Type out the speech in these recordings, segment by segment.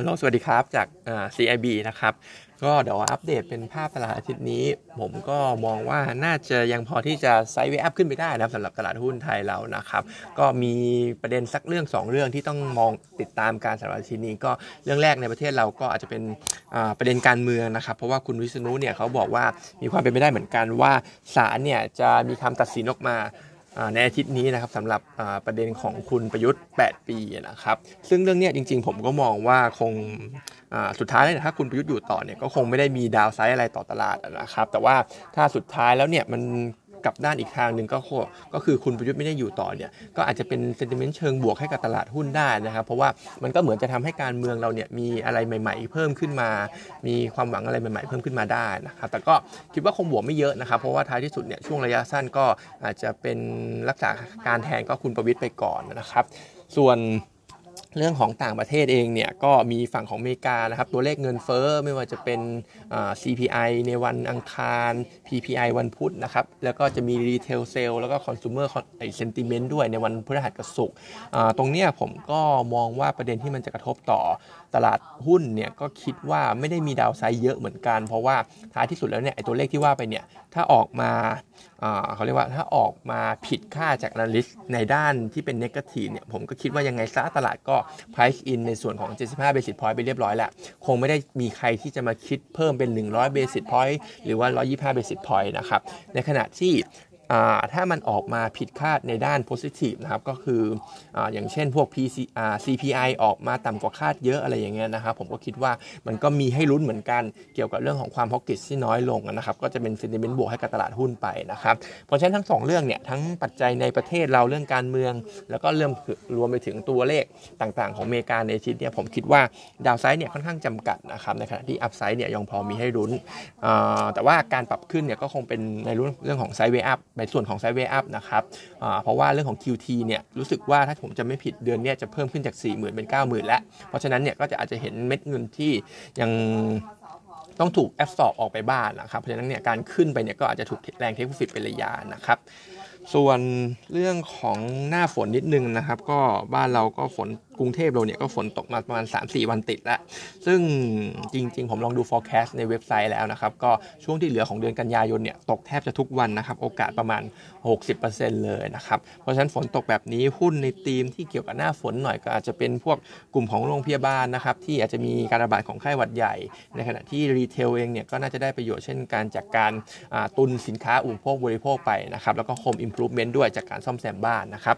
ฮัลโหล สวัสดีครับ จาก CIB นะครับ ก็เดี๋ยวอัปเดตเป็นภาพตลาดอาทิตย์นี้ ผมก็มองว่าน่าจะยังพอที่จะไซด์เวอัพขึ้นไปได้นะสำหรับตลาดหุ้นไทยเรานะครับ ก็มีประเด็นสักเรื่อง 2 เรื่องที่ต้องมองติดตามการสำหรับอาทิตย์นี้ ก็เรื่องแรกในประเทศเราก็อาจจะเป็นประเด็นการเมืองนะครับ เพราะว่าคุณวิษณุเนี่ยเขาบอกว่ามีความเป็นไปได้เหมือนกันว่าศาลเนี่ยจะมีคำตัดสินออกมา ในอาทิตย์นี้นะครับสำหรับประเด็นของคุณประยุทธ์ 8 ปีนะครับ ซึ่งเรื่องนี้จริงๆ ผมก็มองว่าคงสุดท้ายแล้วถ้าคุณประยุทธ์อยู่ต่อเนี่ยก็คงไม่ได้มีดาวไซด์อะไรต่อตลาดนะครับ แต่ว่าถ้าสุดท้ายแล้วเนี่ยมัน กลับด้านอีกทางหนึ่งก็ก็คือคุณประยุทธ์ไม่ได้อยู่ต่อเนี่ยก็อาจจะเป็นเซนติเมนต์เชิงบวกให้กับตลาดหุ้นได้นะครับ เพราะว่ามันก็เหมือนจะทำให้การเมืองเราเนี่ยมีอะไรใหม่ ๆ เพิ่มขึ้นมา มีความหวังอะไรใหม่ ๆ เพิ่มขึ้นมาได้นะครับแต่ก็คิดว่าคงบวกไม่เยอะนะครับ เพราะว่าท้ายที่สุดเนี่ยช่วงระยะสั้นก็อาจจะเป็นรักษาการแทนก็คุณประวิทย์ไปก่อนนะครับ ส่วน เรื่องของต่างประเทศเองเนี่ยก็มีฝั่งของอเมริกานะครับตัวเลขเงินเฟ้อไม่ว่าจะเป็น CPI ในวันอังคาร PPI วันพุธนะครับแล้วก็จะมี Retail Sale แล้วก็ Consumer Sentiment ด้วยในวันพฤหัสกับศุกร์ตรงนี้ผมก็มองว่าประเด็นที่มันจะกระทบต่อตลาดหุ้นเนี่ยก็คิดว่าไม่ได้มีดาวไซด์เยอะเหมือนกัน เพราะว่าท้ายที่สุดแล้วเนี่ยไอตัวเลขที่ว่าไปเนี่ยถ้าออกมาเขาเรียกว่าถ้าออกมาผิดค่าจาก analyst ในด้านที่เป็น negative เนี่ยผมก็คิดว่ายังไงซะตลาดก็ price in ในส่วนของ 75 basis point ไปเรียบร้อยแล้ว คงไม่ได้มีใครที่จะมาคิดเพิ่มเป็น 100 basis point หรือว่า 125 basis point นะครับ ในขณะที่ ถ้ามันออกมาผิดคาดในด้าน positive นะครับ ก็คือออย่างเช่นพวก PCR CPI ออกมาต่ำกว่าคาดเยอะอะไรอย่างเงี้ยนะครับ ผมก็คิดว่ามันก็มีให้ลุ้นเหมือนกันเกี่ยวกับเรื่องของความ pocket ที่น้อยลงนะครับ ก็จะเป็น sentiment บวกให้กับตลาดหุ้นไปนะครับ เพราะฉะนั้นทั้ง 2 เรื่องเนี่ยทั้งปัจจัยในประเทศเราเรื่องการเมือง แล้วก็เริ่มรวมไปถึงตัวเลขต่างๆ ของอเมริกาในชิดเนี่ยผมคิดว่า downside เนี่ยค่อนข้างจำกัดนะครับในขณะที่ upside เนี่ยยังพอมีให้ลุ้นแต่ว่าการปรับขึ้นเนี่ยก็คงเป็นในเรื่องของ sideway up ในส่วนของ sideway up นะครับเพราะว่าเรื่องของ QT เนี่ยรู้สึกว่าถ้าผมจะไม่ผิดเดือนนี้จะเพิ่มขึ้นจาก 40,000 เป็น 90,000 แล้ว เพราะฉะนั้นเนี่ยก็จะอาจจะเห็นเม็ดเงินที่ยังต้องถูกแอบสอบออกไปบ้างนะครับ เพราะฉะนั้นเนี่ยการขึ้นไปเนี่ยก็อาจจะถูกแรงเทคโปรฟิตเป็นระยะนะครับ ส่วนเรื่องของหน้าฝนนิดนึงนะครับ ก็บ้านเราก็ฝน กรุงเทพเราเนี่ยก็ฝนตกมาประมาณ 3-4 วันติดแล้วซึ่งจริง ๆ ผมลองดู forecast ในเว็บไซต์แล้วนะครับ ก็ช่วงที่เหลือของเดือนกันยายนเนี่ยตกแทบจะทุกวันนะครับ โอกาสประมาณ 60%เลยนะครับ เพราะฉะนั้นฝนตกแบบนี้หุ้นในธีมที่เกี่ยวกับหน้าฝนหน่อยก็อาจจะเป็นพวกกลุ่มของโรงพยาบาลนะครับ ที่อาจจะมีการระบาดของไข้หวัดใหญ่ ในขณะที่ retail เองเนี่ยก็น่าจะได้ประโยชน์เช่นการจากการตุนสินค้าอุปโภคบริโภคไปนะครับแล้วก็ home improvement ด้วยจากการซ่อมแซมบ้านนะครับ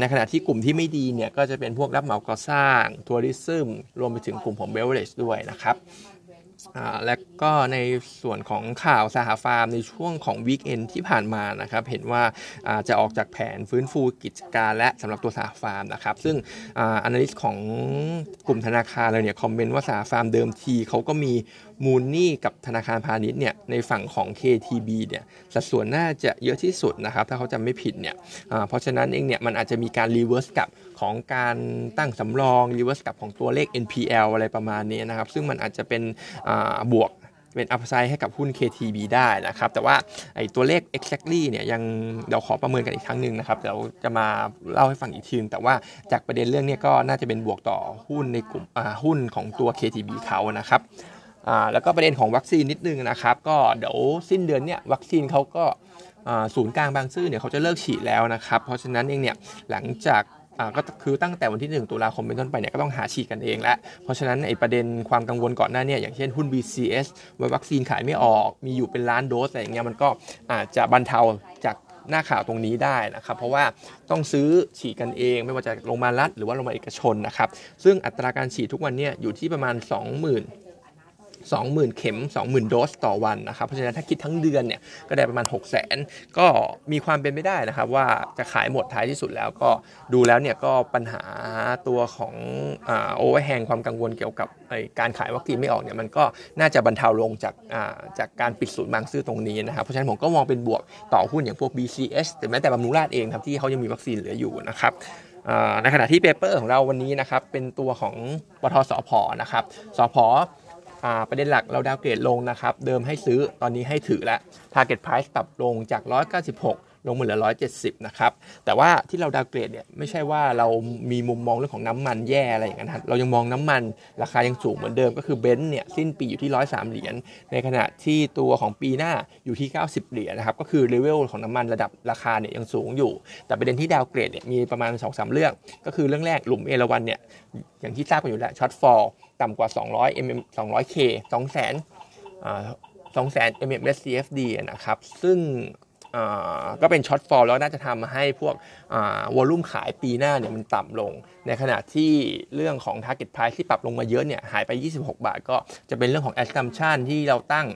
ในขณะที่กลุ่มที่ไม่ดีเนี่ยก็จะเป็นพวกรับเหมาก่อสร้าง tourism รวมไปถึงกลุ่มของ beverage ด้วยนะครับและก็ในส่วนของข่าวสหฟาร์มในช่วงของ weekend ที่ผ่านมานะครับเห็นว่าจะออกจากแผนฟื้นฟูกิจการและสำหรับตัวสหฟาร์มนะครับซึ่งanalyst ของกลุ่มธนาคารเลยเนี่ยคอมเมนต์ว่าสหฟาร์มเดิมทีเขาก็มี มูลหนี้กับธนาคารพาณิชย์เนี่ยในฝั่งของ KTB เนี่ยสัดส่วนน่าจะเยอะที่สุดนะครับถ้าเขาจำไม่ผิดเนี่ยเพราะฉะนั้นเองเนี่ยมันอาจจะมีการ reverse กลับของการตั้งสำรอง reverse กลับของตัวเลข NPL อะไรประมาณนี้นะครับ ซึ่งมันอาจจะเป็นบวกเป็น upside ให้กับหุ้น KTB ได้นะครับ แต่ว่าไอ้ตัวเลข exactly เนี่ยยังเดี๋ยวขอประเมินกันอีกครั้งหนึ่งนะครับเดี๋ยวจะมาเล่าให้ฟังอีกทีนึงแต่ว่าจากประเด็นเรื่องนี้ก็น่าจะเป็นบวกต่อหุ้นในกลุ่มหุ้นของตัว KTB เขานะครับ แล้วก็ประเด็นของวัคซีนนิดนึงนะครับ ก็เดี๋ยวสิ้นเดือนเนี่ยวัคซีนเขาก็ศูนย์กลางบางซื่อเนี่ยเขาจะเลิกฉีดแล้วนะครับ เพราะฉะนั้นเองเนี่ยหลังจากก็คือตั้งแต่วันที่ 1 ตุลาคมเป็นต้นไปเนี่ยก็ต้องหาฉีดกันเองแล้ว เพราะฉะนั้นไอ้ประเด็นความกังวลก่อนหน้าเนี่ยอย่างเช่นหุ้น BCS ว่าวัคซีนขายไม่ออกมีอยู่เป็นล้านโดสอะไรอย่างเงี้ยมันก็อาจจะบรรเทาจากหน้าข่าวตรงนี้ได้นะครับ เพราะว่าต้องซื้อฉีดกันเองไม่ว่าจะโรงพยาบาลรัฐหรือว่าโรงพยาบาลเอกชนนะครับ ซึ่งอัตราการฉีดทุกวันเนี่ยอยู่ที่ประมาณ 20,000 20,000 เข็ม 20,000 โดสต่อวันนะครับ เพราะฉะนั้นถ้าคิดทั้งเดือนเนี่ยก็ได้ประมาณ 6 0 0 0 0 0 ก็มีความเป็นไปได้นะครับ ว่าจะขายหมดท้ายที่สุดแล้วก็ดูแล้วเนี่ยก็ปัญหาตัวของoverhang ความกังวลเกี่ยวกับการขายวัคซีนไม่ออกเนี่ยมันก็น่าจะบรรเทาลงจากจากการปิดศูนย์บางซื่อตรงนี้นะครับ เพราะฉะนั้นผมก็มองเป็นบวกต่อหุ้นอย่างพวก BCH แต่แม้แต่บำรุงราษฎร์เองครับที่เขายังมีวัคซีนเหลืออยู่นะครับในขณะที่ paper ของเราวันนี้นะครับเป็นตัวของปตท.สผ.นะครับสผ. ประเด็นหลักเรา downgrade ลงนะครับ เดิมให้ซื้อตอนนี้ให้ถือแล้ว Target Price ปรับลงจาก 196 ลงมาเหลือ 170 นะครับ แต่ว่าที่เรา downgrade เนี่ยไม่ใช่ว่าเรามีมุมมองเรื่องของน้ำมันแย่อะไรอย่างนั้นครับเรายังมองน้ำมันราคายังสูงเหมือนเดิมก็คือ Brent เนี่ยสิ้นปีอยู่ที่ 103 เหรียญในขณะที่ตัวของปีหน้าอยู่ที่ 90 เหรียญนะครับก็คือเลเวลของน้ำมันระดับราคาเนี่ยยังสูงอยู่ แต่ประเด็นที่ downgrade เนี่ยมีประมาณ2-3เรื่อง ก็คือเรื่องแรกหลุมเอราวันเนี่ยอย่างที่ทราบกันอยู่แล้ว shortfall ต่ำกว่า 200 mm 200k 200,000 200,000 mm CFD นะครับ ซึ่งก็เป็น shortfall แล้วน่าจะทำให้พวก volume ขายปีหน้าเนี่ยมันต่ำลง ในขณะที่เรื่องของ Target Price ที่ปรับลงมาเยอะเนี่ยหายไป 26 บาท ก็จะเป็นเรื่องของ Assumption ที่เราตั้ง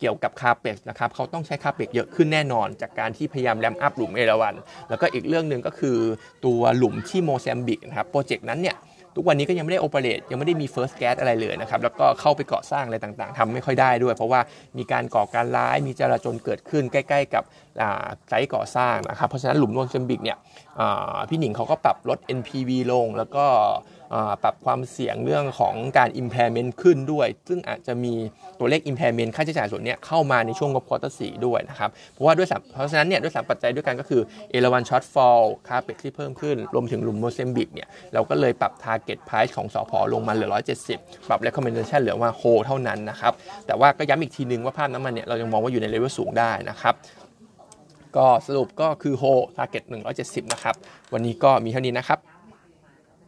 เกี่ยวกับ CAPEX นะครับเขาต้องใช้ CAPEX เยอะขึ้นแน่นอน จากการที่พยายาม ramp up หลุมเอราวัน แล้วก็อีกเรื่องหนึ่งก็คือตัวหลุมที่โมซัมบิกนะครับ project นั้นเนี่ย ทุกวันนี้ก็ยังไม่ได้ operate ยังไม่ได้มี first gas อะไรเลยนะครับ แล้วก็เข้าไปก่อสร้างอะไรต่างๆทำไม่ค่อยได้ด้วย เพราะว่ามีการก่อการร้ายมีจลาจลเกิดขึ้นใกล้ ๆ กับ site ก่อสร้างนะครับ เพราะฉะนั้นหลุมโมซัมบิกเนี่ยพี่หนิงเขาก็ปรับลด NPV ลงแล้วก็ ปรับความเสี่ยงเรื่องของการ impairment ขึ้นด้วย ซึ่งอาจจะมีตัวเลข impairment ค่าใช้จ่ายส่วนนี้เข้ามาในช่วงงบ quarters ด้วยนะครับ เพราะว่าด้วยเพราะฉะนั้นเนี่ยด้วยสามปัจจัยด้วยกันก็คือเอราวัน shortfall CAPEX ที่เพิ่มขึ้น รวมถึงหลุมโมซัมบิกเนี่ยเราก็เลยปรับ target price ของสอพอลงมาเหลือ 170 ปรับ recommendation เหลือว่าโฮเท่านั้นนะครับ แต่ว่าก็ย้ำอีกทีนึงว่าภาพน้ำมันเนี่ยเรายังมองว่าอยู่ในเลเวลสูงได้นะครับก็สรุปก็คือโฮ target 170 นะครับ วันนี้ก็มีเท่านี้นะครับ